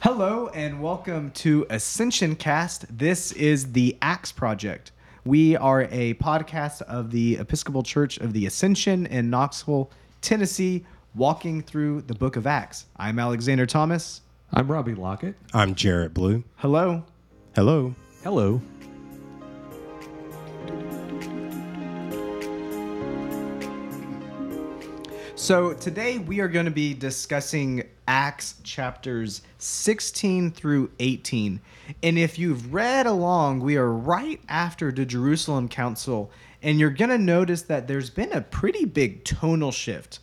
Hello and welcome to Ascension Cast. This is the Acts Project. We are a podcast of the Episcopal Church of the Ascension in Knoxville, Tennessee, walking through the book of Acts. I'm Alexander Thomas. I'm Robbie Lockett. I'm Jarrett Blue. Hello. Hello. Hello. So today we are going to be discussing Acts chapters 16 through 18. And if you've read along, we are right after the Jerusalem Council, and you're going to notice that there's been a pretty big tonal shift.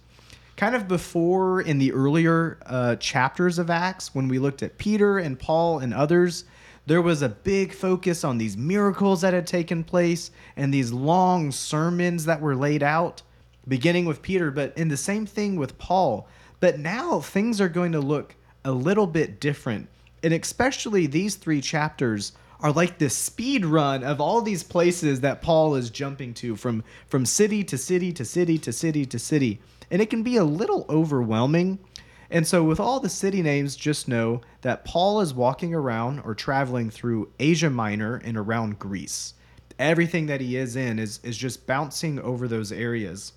Kind of before in the earlier uh, chapters of Acts, when we looked at Peter and Paul and others, there was a big focus on these miracles that had taken place and these long sermons that were laid out beginning with Peter, but in the same thing with Paul. But now things are going to look a little bit different. And especially these three chapters are like this speed run of all these places that Paul is jumping to from from city to city to city to city to city. And it can be a little overwhelming. And so with all the city names, just know that Paul is walking around or traveling through Asia Minor and around Greece. Everything that he is in is is just bouncing over those areas.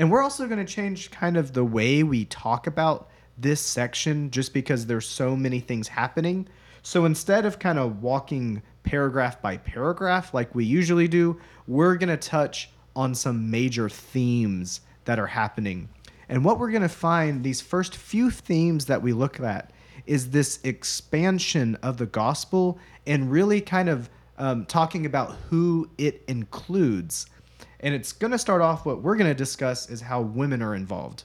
And we're also going to change kind of the way we talk about this section just because there's so many things happening. So instead of kind of walking paragraph by paragraph like we usually do, we're going to touch on some major themes that are happening. And what we're going to find, these first few themes that we look at, is this expansion of the gospel and really kind of um, talking about who it includes. And it's going to start off what we're going to discuss is how women are involved.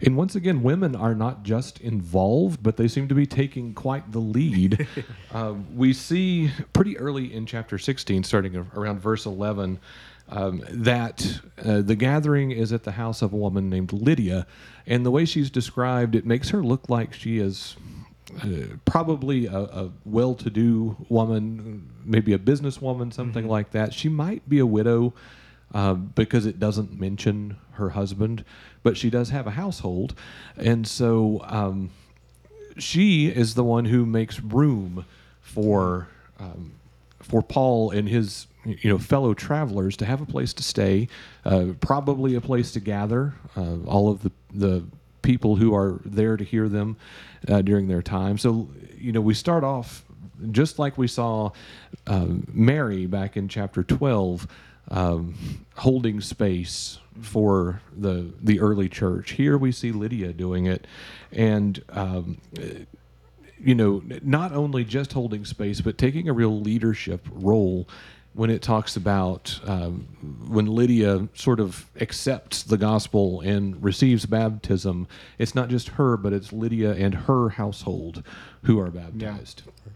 And once again, women are not just involved, but they seem to be taking quite the lead. uh, we see pretty early in chapter 16, starting around verse 11, um, that uh, the gathering is at the house of a woman named Lydia. And the way she's described, it makes her look like she is uh, probably a, a, well-to-do woman, maybe a businesswoman, something mm-hmm. like that. She might be a widow uh, because it doesn't mention her husband, but she does have a household, and so um, she is the one who makes room for um, for Paul and his you know fellow travelers to have a place to stay, uh, probably a place to gather. Uh, all of the the people who are there to hear them uh, during their time. So, you know, we start off just like we saw um, Mary back in chapter 12 um, holding space for the the early church. Here we see Lydia doing it, and um, you know, not only just holding space, but taking a real leadership role when it talks about um, when Lydia sort of accepts the gospel and receives baptism, it's not just her, but it's Lydia and her household who are baptized. Yeah.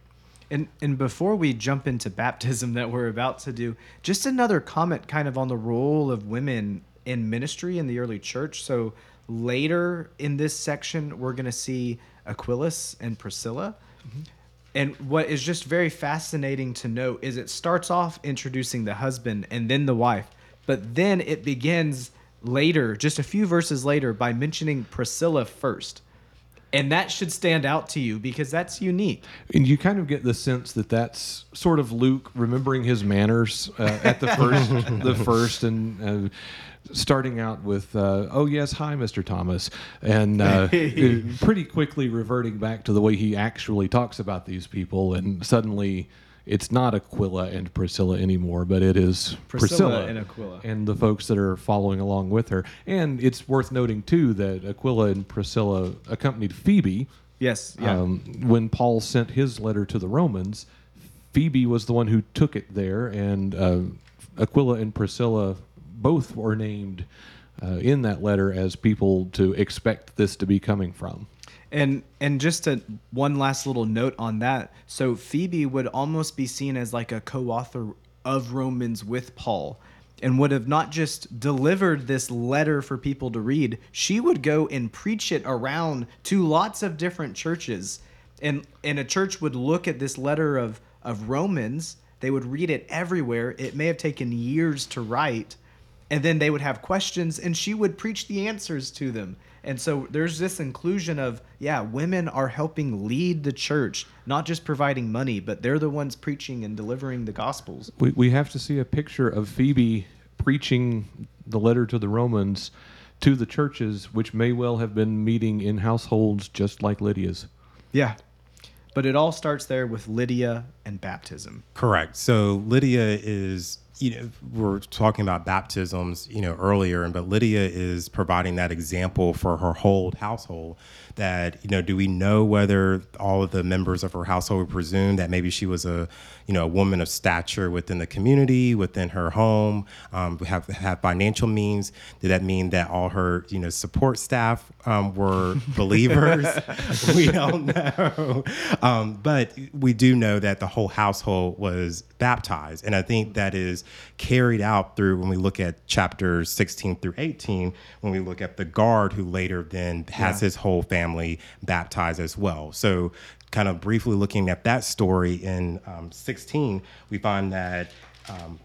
And and before we jump into baptism that we're about to do, just another comment kind of on the role of women in ministry in the early church. So later in this section, we're going to see Aquila and Priscilla. Mm-hmm and what is just very fascinating to note is it starts off introducing the husband and then the wife, but then it begins later, just a few verses later, by mentioning Priscilla first. And that should stand out to you because that's unique. And you kind of get the sense that that's sort of Luke remembering his manners uh, at the first, the first, and uh, starting out with, uh, "Oh yes, hi, Mr. Thomas," and uh, pretty quickly reverting back to the way he actually talks about these people, and suddenly it's not Aquila and Priscilla anymore, but it is Priscilla, Priscilla, and Aquila and the folks that are following along with her. And it's worth noting too that Aquila and Priscilla accompanied Phoebe. Yes. Yeah. Um, when Paul sent his letter to the Romans, Phoebe was the one who took it there, and uh, Aquila and Priscilla both were named uh, in that letter as people to expect this to be coming from. And and just a, one last little note on that. So Phoebe would almost be seen as like a co-author of Romans with Paul and would have not just delivered this letter for people to read, she would go and preach it around to lots of different churches. And and a church would look at this letter of of Romans, they would read it everywhere. It may have taken years to write, and then they would have questions and she would preach the answers to them And so there's this inclusion of, yeah, women are helping lead the church, not just providing money, but they're the ones preaching and delivering the gospels. We, we have to see a picture of Phoebe preaching the letter to the Romans to the churches, which may well have been meeting in households just like Lydia's. Yeah. But it all starts there with Lydia and baptism. Correct. So Lydia is, you know, we're talking about baptisms, you know, earlier, and but Lydia is providing that example for her whole household. That you know, do we know whether all of the members of her household would presume that maybe she was a, you know, a woman of stature within the community, within her home, um, have have financial means? Did that mean that all her, you know, support staff um, were believers? we don't know, um, but we do know that the whole household was baptized, and I think that is carried out through when we look at chapters 16 through 18. When we look at the guard who later then has Yeah. his whole family baptized as well. So, kind of briefly looking at that story in um, 16, we find that. Um,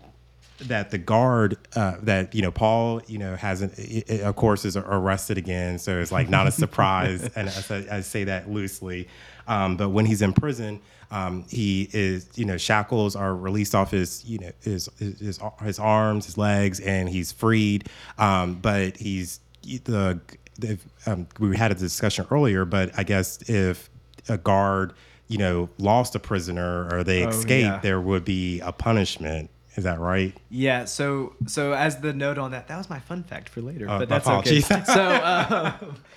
that the guard uh, that you know Paul you know hasn't of course is arrested again so it's like not a surprise and I say, I say that loosely. Um, but when he's in prison um, he is you know shackles are released off his you know his his, his, his arms his legs and he's freed. Um, but he's the, the um, we had a discussion earlier but I guess if a guard you know lost a prisoner or they Oh, escaped yeah. there would be a punishment is that right Yeah, so so as the note on that, that was my fun fact for later, Oh, but that's okay. so uh,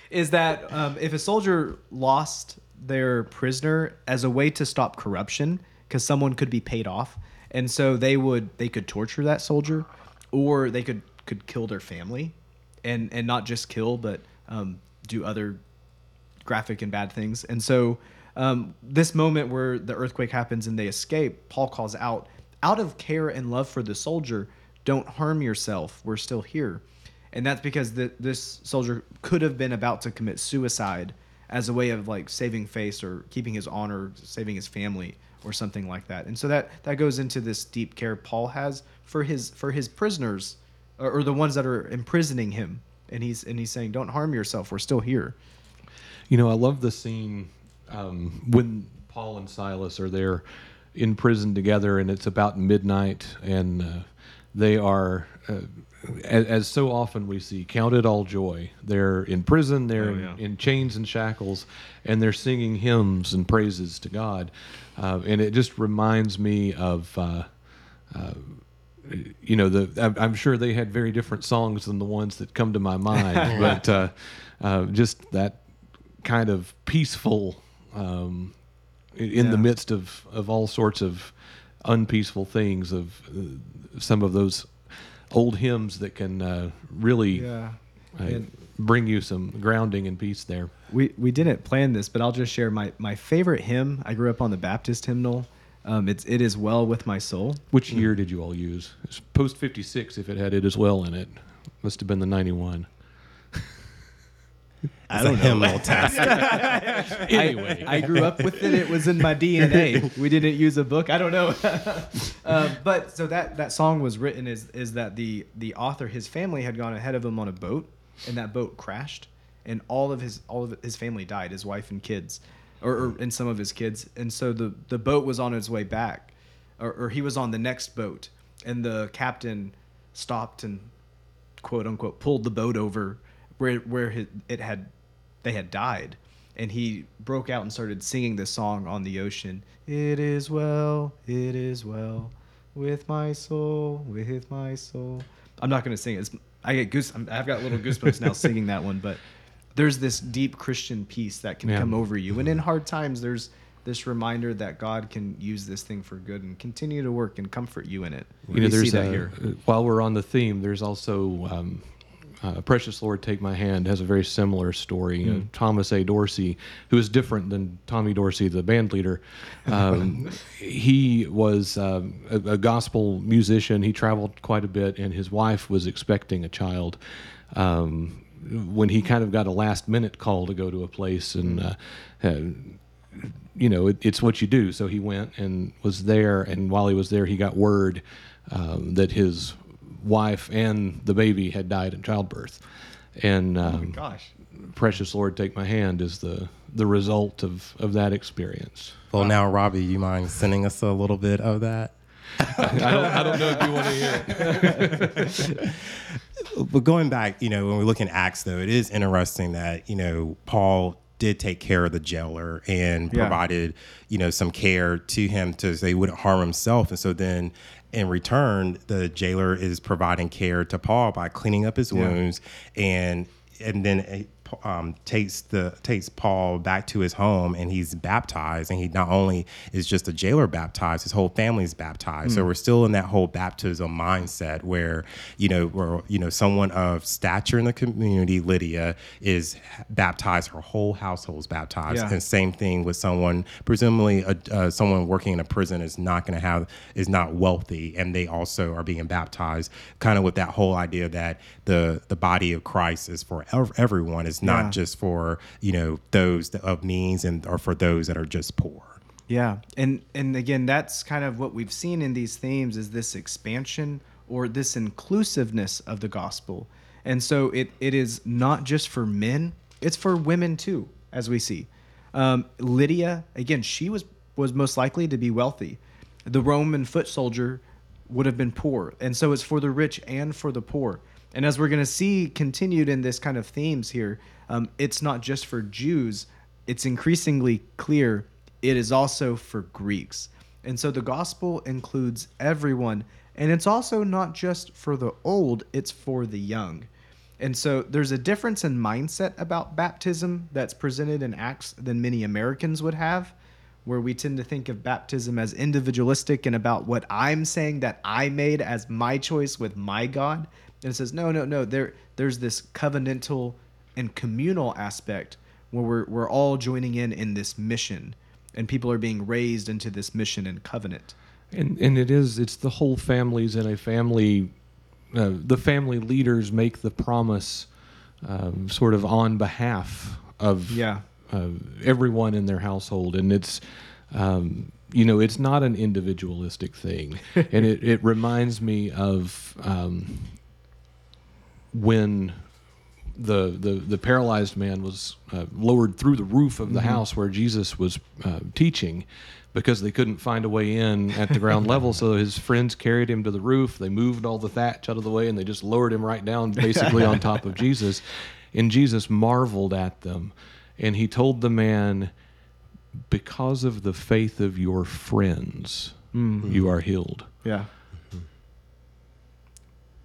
is that um, if a soldier lost their prisoner as a way to stop corruption, because someone could be paid off, and so they would they could torture that soldier, or they could could kill their family, and and not just kill, but um, do other graphic and bad things. And so, um, this moment where the earthquake happens and they escape, Paul calls out, out of care and love for the soldier, don't harm yourself. We're still here. And that's because the, this soldier could have been about to commit suicide as a way of like saving face or keeping his honor, saving his family or something like that. And so that that goes into this deep care Paul has for his for his prisoners or, or the ones that are imprisoning him. And he's and he's saying, "Don't harm yourself. We're still here." You know, I love the scene um, when Paul and Silas are there in prison together, and it's about midnight, and uh, they are, uh, as, as so often we see, counted all joy. They're in prison, they're Oh, in, yeah. in chains and shackles, and they're singing hymns and praises to God. Uh, and it just reminds me of. Uh, you know, the I'm, I'm sure they had very different songs than the ones that come to my mind, but uh, uh, just that kind of peaceful um, in the midst of, of all sorts of unpeaceful things of uh, some of those old hymns that can uh, really Yeah. uh, bring you some grounding and peace there. We we didn't plan this, but I'll just share my my favorite hymn. I grew up on the Baptist hymnal. Um, it's it is well with my soul. Which year did you all use? It's post 56 if it had it as well in it. Must have been the 91. I don't hymnal test. Anyway. I, I grew up with it. It was in my DNA. We didn't use a book. I don't know. um, but so that that song was written is is that the the author his family had gone ahead of him on a boat, and that boat crashed, and all of his all of his family died, his wife and kids, or, or and some of his kids, and so the the boat was on its way back, or, or he was on the next boat, and the captain stopped and quote unquote pulled the boat over where where his, it had they had died. And he broke out and started singing this song on the ocean. It is well it is well with my soul with my soul. I'm not going to sing it. It's- i get goose I'm- i've got little goosebumps now singing that one but there's this deep christian peace that can Yeah. come over you. And in hard times there's this reminder that god can use this thing for good and continue to work and comfort you in it. You know, We see that a, here. while we're on the theme, there's also um, uh, Precious Lord, Take My Hand has a very similar story. You know, Thomas A. Dorsey, who is different than Tommy Dorsey, the band leader, um, he was um, a, a gospel musician. He traveled quite a bit, and his wife was expecting a child. Um, when he kind of got a last minute call to go to a place and uh, uh, you know, it, it's what you do. So he went and was there, and while he was there, he got word um, that his wife and the baby had died in childbirth. and um, Gosh. precious Lord, take my hand is the the result of of that experience. Well, now, Robbie, you mind sending us a little bit of that? I don't, I don't know if you want to hear. It. But going back, you know, when we look in Acts, though, it is interesting that, you know, Paul did take care of the jailer and Yeah. provided, you know, some care to him to so he wouldn't harm himself. And so then in return, the jailer is providing care to Paul by cleaning up his wounds and and then um, takes the takes Paul back to his home and he's baptized and he not only is just a jailer baptized his whole family's baptized. So we're still in that whole baptism mindset where you know where you know someone of stature in the community Lydia is baptized her whole household's baptized. Yeah. and same thing with someone presumably a, uh, someone working in a prison is not going to have is not wealthy and they also are being baptized. Kind of with that whole idea that the the body of Christ is for ev- everyone is not Yeah. just for you know those of means and or for those that are just poor Yeah, and and again, that's kind of what we've seen in these themes is this expansion or this inclusiveness of the gospel, and so it it is not just for men; it's for women too, as we see. Um, Lydia, again, she was was most likely to be wealthy. The Roman foot soldier would have been poor, and so it's for the rich and for the poor. And as we're going to see continued in this kind of themes here, um, it's not just for Jews. It's increasingly clear it is also for Greeks. And so the gospel includes everyone. And it's also not just for the old, it's for the young. And so there's a difference in mindset about baptism that's presented in Acts than many Americans would have, where we tend to think of baptism as individualistic and about what I'm saying that I made as my choice with my God. And it says, no, no, no, there there's this covenantal and communal aspect where we're, we're all joining in in this mission and people are being raised into this mission and covenant. And and it is it's the whole families in a family. Uh, the family leaders make the promise, um, sort of on behalf of Yeah. uh, everyone in their household, and it's. Um, you know, it's not an individualistic thing, and it, it reminds me of um, when the, the the paralyzed man was uh, lowered through the roof of the house where Jesus was uh, teaching because they couldn't find a way in at the ground level. So his friends carried him to the roof. They moved all the thatch out of the way and they just lowered him right down basically on top of Jesus. And Jesus marveled at them. And he told the man because of the faith of your friends you are healed. Yeah.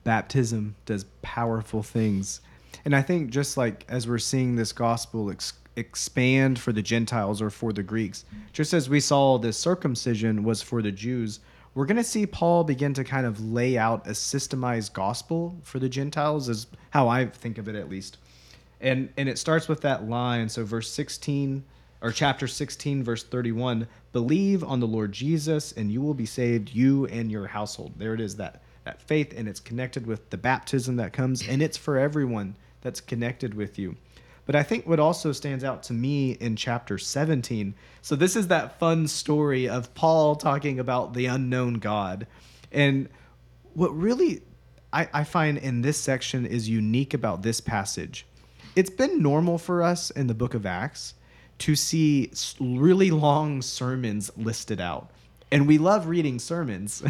Baptism does powerful things. And I think just like as we're seeing this gospel ex- expand for the Gentiles or for the Greeks, just as we saw the circumcision was for the Jews, we're going to see Paul begin to kind of lay out a systemized gospel for the Gentiles, is how I think of it at least. And and it starts with that line. So verse 16 or chapter 16 verse 31, believe on the Lord Jesus and you will be saved you and your household. There it is that that faith and it's connected with the baptism that comes and it's for everyone that's connected with you. But I think what also stands out to me in chapter 17, so this is that fun story of Paul talking about the unknown God. And what really I, I find in this section is unique about this passage. It's been normal for us in the book of Acts to see really long sermons listed out. And we love reading sermons.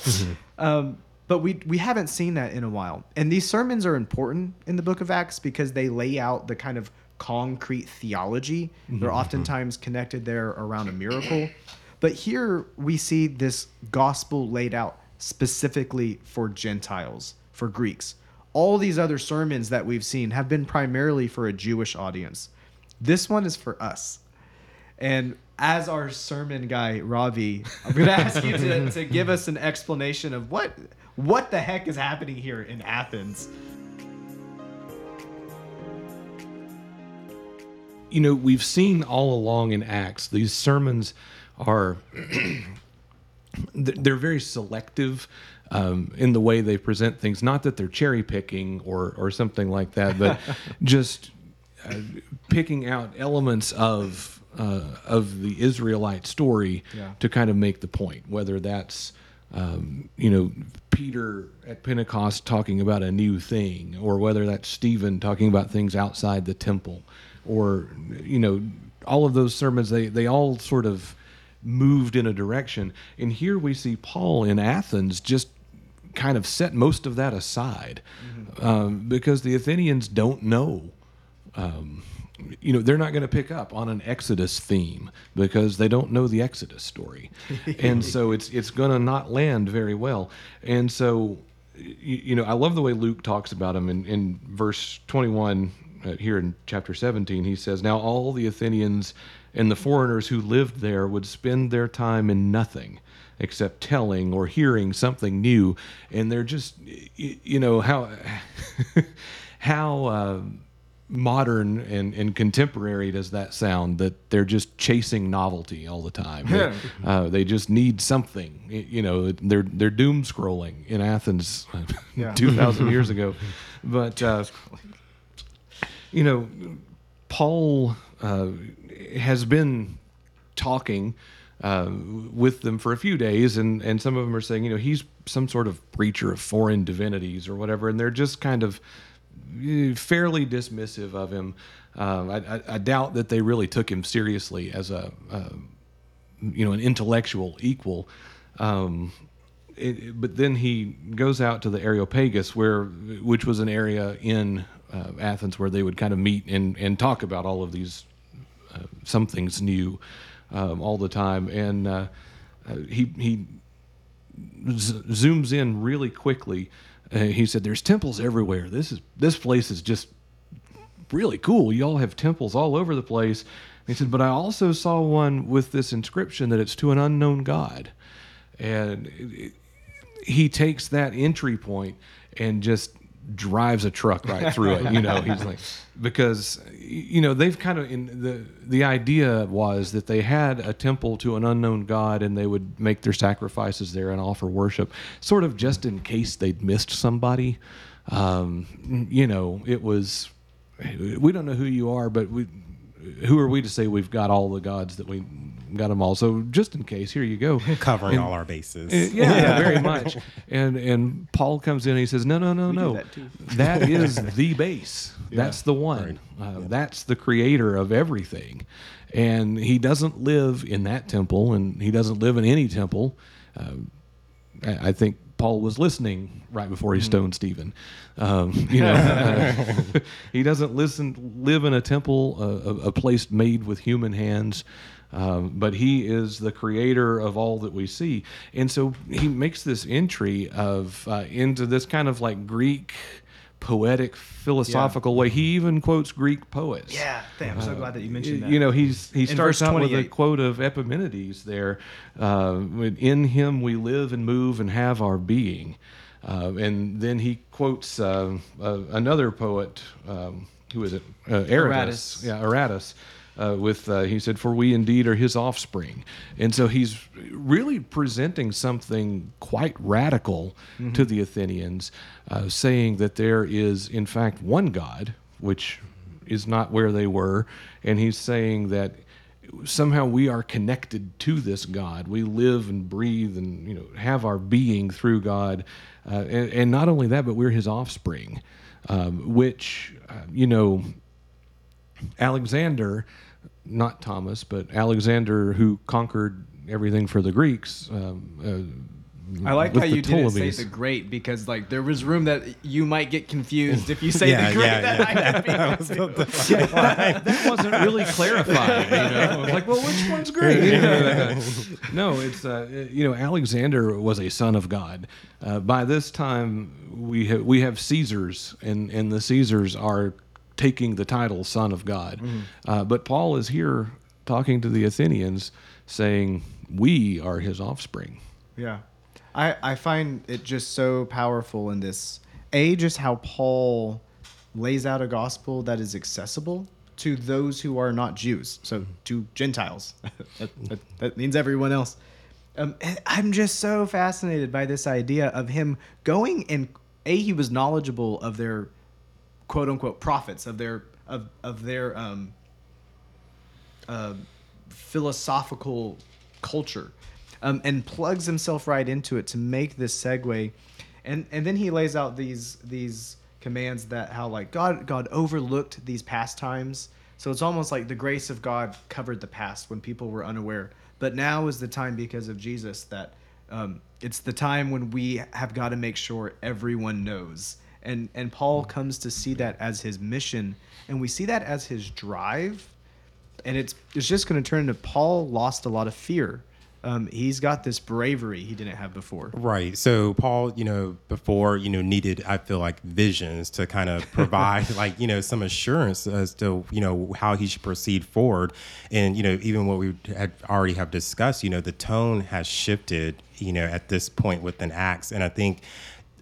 um, but we, we haven't seen that in a while. And these sermons are important in the book of Acts because they lay out the kind of concrete theology. Mm-hmm. They're oftentimes connected there around a miracle. But here we see this gospel laid out specifically for Gentiles, for Greeks. All these other sermons that we've seen have been primarily for a Jewish audience. This one is for us. And as our sermon guy, Robbie, I'm going to ask you to, to give us an explanation of what what the heck is happening here in Athens. you know, we've seen all along in Acts, these sermons are they're very selective um, in the way they present things. Not that they're cherry picking or or something like that, but just uh, picking out elements of uh, of the Israelite story Yeah. to kind of make the point. Whether that's um, you know, Peter at Pentecost talking about a new thing, or whether that's Stephen talking about things outside the temple, or you know, all of those sermons they they all sort of moved in a direction. And here we see Paul in Athens just kind of set most of that aside um, because the Athenians don't know. Um, you know, they're not going to pick up on an Exodus theme because they don't know the Exodus story, and so it's it's going to not land very well. And so, you, you know, I love the way Luke talks about him in, in verse twenty one uh, here in chapter seventeen. He says, "Now all the Athenians and the foreigners who lived there would spend their time in nothing." except telling or hearing something new and they're just you know how how uh, modern and, and contemporary does that sound that they're just chasing novelty all the time. They, uh, they just need something you know they're they're doom scrolling in athens Yeah. 2000 years ago. But uh, you know paul uh, has been talking uh, with them for a few days, and, and some of them are saying, you know, he's some sort of preacher of foreign divinities or whatever, and they're just kind of fairly dismissive of him. Um, I, I, doubt that they really took him seriously as a, you know, an intellectual equal. Um, it, but then he goes out to the Areopagus, where which was an area in uh, Athens where they would kind of meet and, and talk about all of these uh, something's new um, all the time, and uh, uh, he he z- zooms in really quickly. Uh, he said, "There's temples everywhere. This is this place is just really cool. You all have temples all over the place." He said, "But I also saw one with this inscription that it's to an unknown god," and it, it, he takes that entry point and just drives a truck right through it. You know, he's like because you know they've kind of in the the idea was that they had a temple to an unknown god and they would make their sacrifices there and offer worship, sort of just in case they'd missed somebody. Um, you know, it was we don't know who you are, but we who are we to say we've got all the gods that we got them all? So just in case, here you go. covering all our bases. Uh, yeah, very much. And and Paul comes in and he says, no, no, no, do no. that too." that is the base. That's the one. Uh, That's the creator of everything. And he doesn't live in that temple, and he doesn't live in any temple. Uh, I I think Paul was listening right before he stoned Stephen. Um, you know, uh, he doesn't listen live in a temple, uh, a, a place made with human hands. Um, but he is the creator of all that we see, and so he makes this entry of uh, into this kind of like Greek, poetic, philosophical way. He even quotes Greek poets. Yeah, damn, I'm so glad that you mentioned that. You know, he's he In starts out with a quote of Epimenides there. Uh, in him we live and move and have our being. Uh, and then he quotes uh, uh, another poet. Um, who is it? Uh. Aratus. Yeah, Aratus. Uh, with uh, he said, "For we indeed are his offspring," and so he's really presenting something quite radical to the Athenians, uh, saying that there is in fact one God, which is not where they were, and he's saying that somehow we are connected to this God. We live and breathe and you know have our being through God, uh, and, and not only that, but we're His offspring, um, which uh, you know Alexander, not Thomas, but Alexander, who conquered everything for the Greeks. Um, uh, I like how the you didn't say the great because like there was room that you might get confused if you say Yeah, the great. yeah, that yeah. I could be That was confused. the- that, that wasn't really clarified. You know, I was like, well, which one's great? You know, no, it's uh, you know, Alexander was a son of God. Uh, by this time, we have we have Caesars, and and the Caesars are taking the title son of God. Uh, but Paul is here talking to the Athenians, saying we are his offspring. Yeah. I, I find it just so powerful in this. A, just how Paul lays out a gospel that is accessible to those who are not Jews. So to Gentiles. that, that, that means everyone else. Um, I'm just so fascinated by this idea of him going and A, he was knowledgeable of their quote unquote prophets, of their of, of their um, uh, philosophical culture. um, and plugs himself right into it to make this segue. And and then he lays out these these commands that how like God God overlooked these past times. So it's almost like the grace of God covered the past when people were unaware. But now is the time because of Jesus that um, it's the time when we have got to make sure everyone knows. And and Paul comes to see that as his mission, and we see that as his drive. And it's it's just going to turn into Paul lost a lot of fear. Um, he's got this bravery he didn't have before. Right. So Paul, you know, before, you know, needed I feel like visions to kind of provide like, you know, some assurance as to, you know, how he should proceed forward. And, you know, even what we had already have discussed, you know, the tone has shifted, you know, at this point within Acts. And I think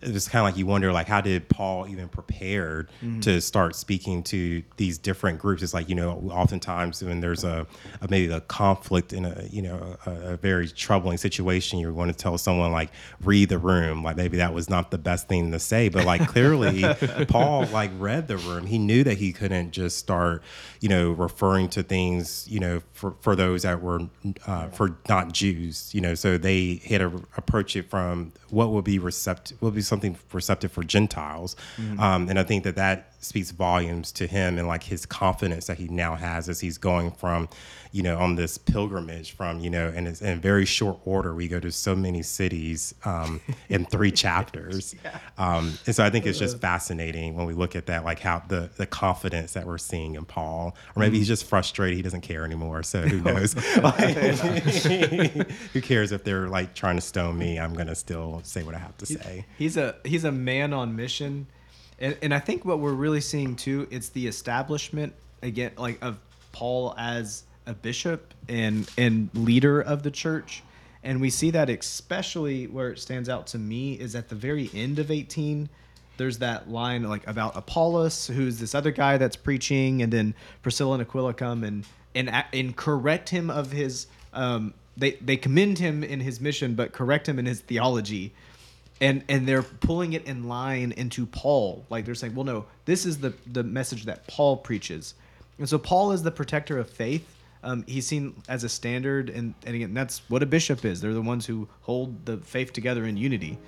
it's kind of like you wonder like how did paul even prepare mm-hmm. to start speaking to these different groups? It's like you know oftentimes when there's a, a maybe a conflict in a you know a, a, very troubling situation you're going to tell someone like read the room. Like maybe that was not the best thing to say but like clearly paul like read the room. He knew that he couldn't just start you know referring to things you know for, for those that were uh, for not jews you know so they had to approach it from what would be receptive would be something receptive for Gentiles. Mm-hmm. Um, and I think that that speaks volumes to him and like his confidence that he now has as he's going from, you know, on this pilgrimage from, you know, and it's in very short order. We go to so many cities um, in three chapters. yeah. um, and so I think it's just fascinating when we look at that, like how the, the confidence that we're seeing in Paul, or maybe mm-hmm. he's just frustrated. He doesn't care anymore. So who knows? who cares if they're like trying to stone me? I'm going to still say what I have to say. He's a, he's a man on mission and, and I think what we're really seeing too, it's the establishment again, like of Paul as a bishop and and leader of the church, and we see that especially where it stands out to me is at the very end of 18 there's that line like about Apollos, who's this other guy that's preaching, and then Priscilla and Aquila come and and and correct him of his. Um, they they commend him in his mission, but correct him in his theology and and they're pulling it in line into Paul. Like they're saying, well, no, this is the the message that Paul preaches, and so Paul is the protector of faith. Um, he's seen as a standard, and and again, that's what a bishop is. They're the ones who hold the faith together in unity,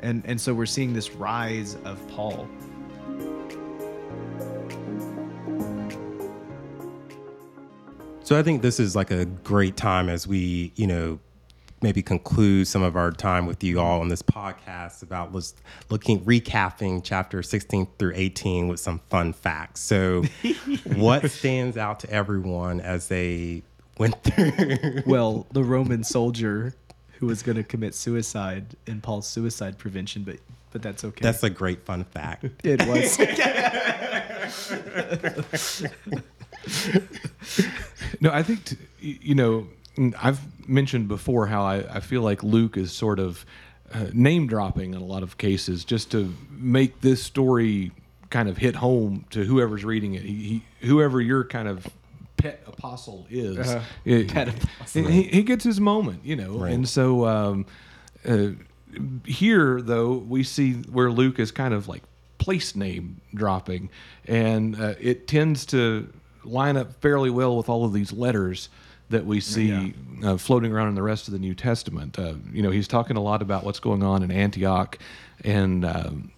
and and so we're seeing this rise of Paul. So I think this is like a great time as we, you know, maybe conclude some of our time with you all on this podcast about was looking recapping chapter 16 through 18 with some fun facts. So, what stands out to everyone as they went through? well, the Roman soldier who was going to commit suicide in Paul's suicide prevention, but but that's okay. That's a great fun fact. It was. no, I think t- you know I've mentioned before how I, I feel like Luke is sort of uh, name dropping in a lot of cases just to make this story kind of hit home to whoever's reading it. He, he whoever your kind of pet apostle is, uh, it, pet apostle. He, he, gets his moment, you know. Right. And so um, uh, here, though, we see where Luke is kind of like place name dropping, and uh, it tends to line up fairly well with all of these letters that we see yeah. uh, floating around in the rest of the New Testament. Uh, you know, he's talking a lot about what's going on in Antioch and. Um,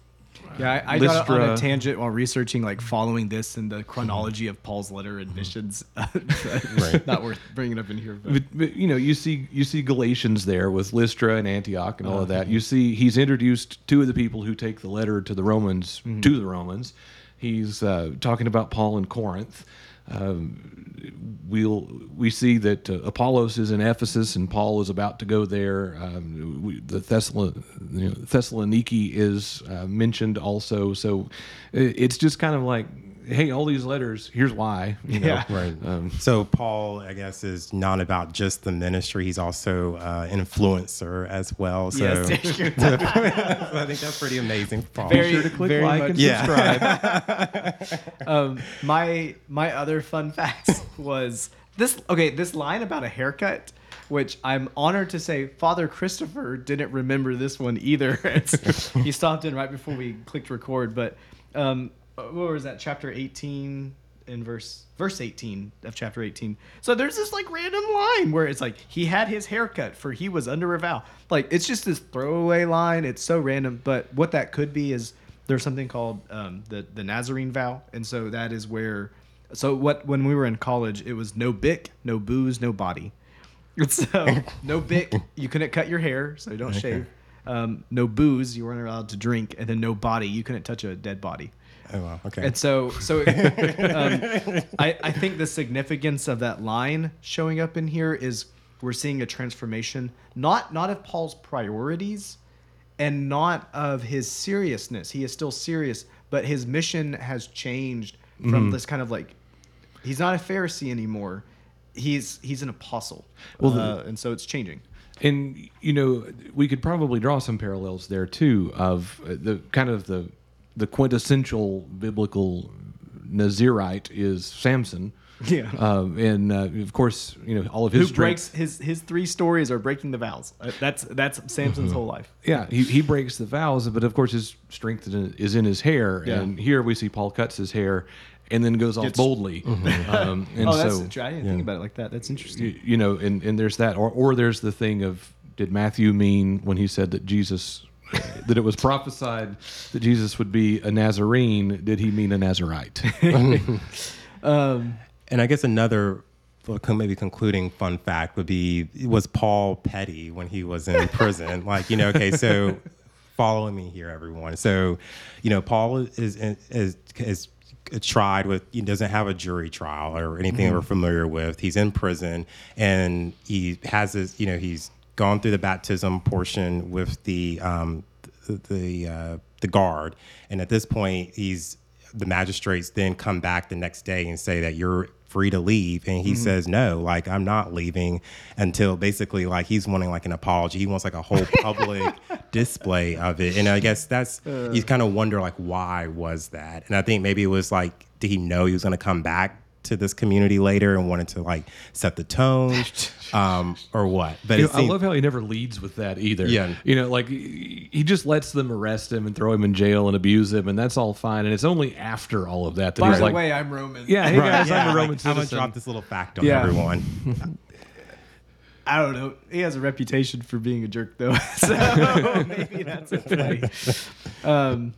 yeah, I, I got on a tangent while researching, like following this and the chronology of Paul's letter admissions. right. Not worth bringing up in here, but. But, but. you know, you see you see Galatians there with Lystra and Antioch and all uh, of that. You see, he's introduced two of the people who take the letter to the Romans mm-hmm. to the Romans. He's uh, talking about Paul in Corinth. Um, we'll we see that uh, Apollos is in Ephesus and Paul is about to go there. Um, we, the Thessalon, you know, Thessaloniki is uh, mentioned also, so it's just kind of like hey, all these letters, here's why. You know? Yeah, right. Um, so Paul, I guess, is not about just the ministry; he's also uh, influencer as well. So yes, I think that's pretty amazing. Paul. Very, Be sure to click like much. and yeah. subscribe. um, my my other fun fact was this. Okay, this line about a haircut which I'm honored to say Father Christopher didn't remember this one either. he stopped in right before we clicked record, but um, what was that chapter 18 in verse verse 18 of chapter 18. So there's this like random line where it's like he had his haircut for he was under a vow. Like it's just this throwaway line. It's so random, but what that could be is there's something called um, the the Nazarene vow, and so that is where. So what when we were in college, it was no bick, no booze, no body. So no bick, you couldn't cut your hair, so you don't shave. Um, no booze, you weren't allowed to drink, and then no body, you couldn't touch a dead body. Oh, wow. Okay. And so, so um, I, I think the significance of that line showing up in here is we're seeing a transformation, not not of Paul's priorities, and not of his seriousness. He is still serious, but his mission has changed from this kind of like he's not a Pharisee anymore. He's he's an apostle. Well, uh, and so it's changing. And you know, we could probably draw some parallels there too of uh, the kind of the the quintessential biblical Nazirite is Samson. Yeah. Um, and uh, of course, you know all of his Who breaks his his three stories are breaking the vows. Uh, That's that's Samson's whole life. Yeah, he, he breaks the vows, but of course his strength is in, his hair. Yeah. And here we see Paul cuts his hair and then goes off Gets- boldly. Um, and oh, that's so true. I didn't think about it like that. That's interesting. you, you know, and, and there's that, or or there's the thing of did Matthew mean when he said that Jesus that it was prophesied that Jesus would be a Nazarene? Did he mean a Nazarite? Um, And I guess another maybe concluding fun fact would be was Paul petty when he was in prison? like you know, okay, so follow me here, everyone. So, you know, Paul is is is tried with he doesn't have a jury trial or anything that we're familiar with. He's in prison and he has this, you know, he's gone through the baptism portion with the um, the the, uh, the guard, and at this point, he's the magistrates then come back the next day and say that you're free to leave. And he says no like i'm not leaving until basically like he's wanting like an apology. He wants like a whole public display of it. And i guess that's you kind of wonder like why was that? And i think maybe it was like did he know he was going to come back to this community later and wanted to like set the tone um or what but You it know, I love how he never leads with that either. Yeah. You know, like he he just lets them arrest him and throw him in jail and abuse him, and that's all fine. And it's only after all of that that by he's the like, way, I'm Roman. "Yeah, hey Right, guys, yeah, I'm a like, Roman i'm gonna drop this little fact on Yeah. everyone I don't know. He has a reputation for being a jerk, though. so maybe that's at play. Um,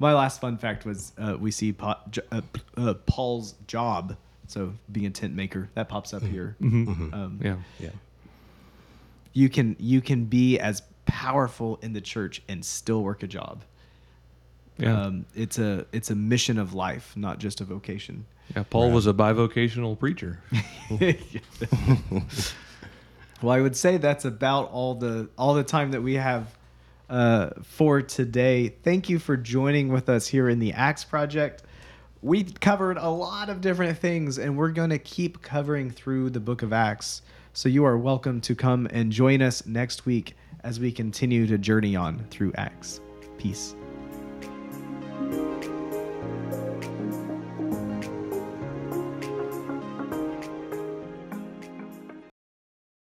my last fun fact was uh, we see Pa- J- uh, uh, Paul's job. So being a tent maker that pops up here. Um, yeah. yeah You can you can be as powerful in the church and still work a job. Yeah. Um, it's a it's a mission of life, not just a vocation. yeah. Paul was a bivocational preacher. well, I would say that's about all the all the time that we have uh, for today. Thank you for joining with us here in the Acts Project. We covered a lot of different things, and we're going to keep covering through the Book of Acts. So you are welcome to come and join us next week as we continue to journey on through Acts. Peace.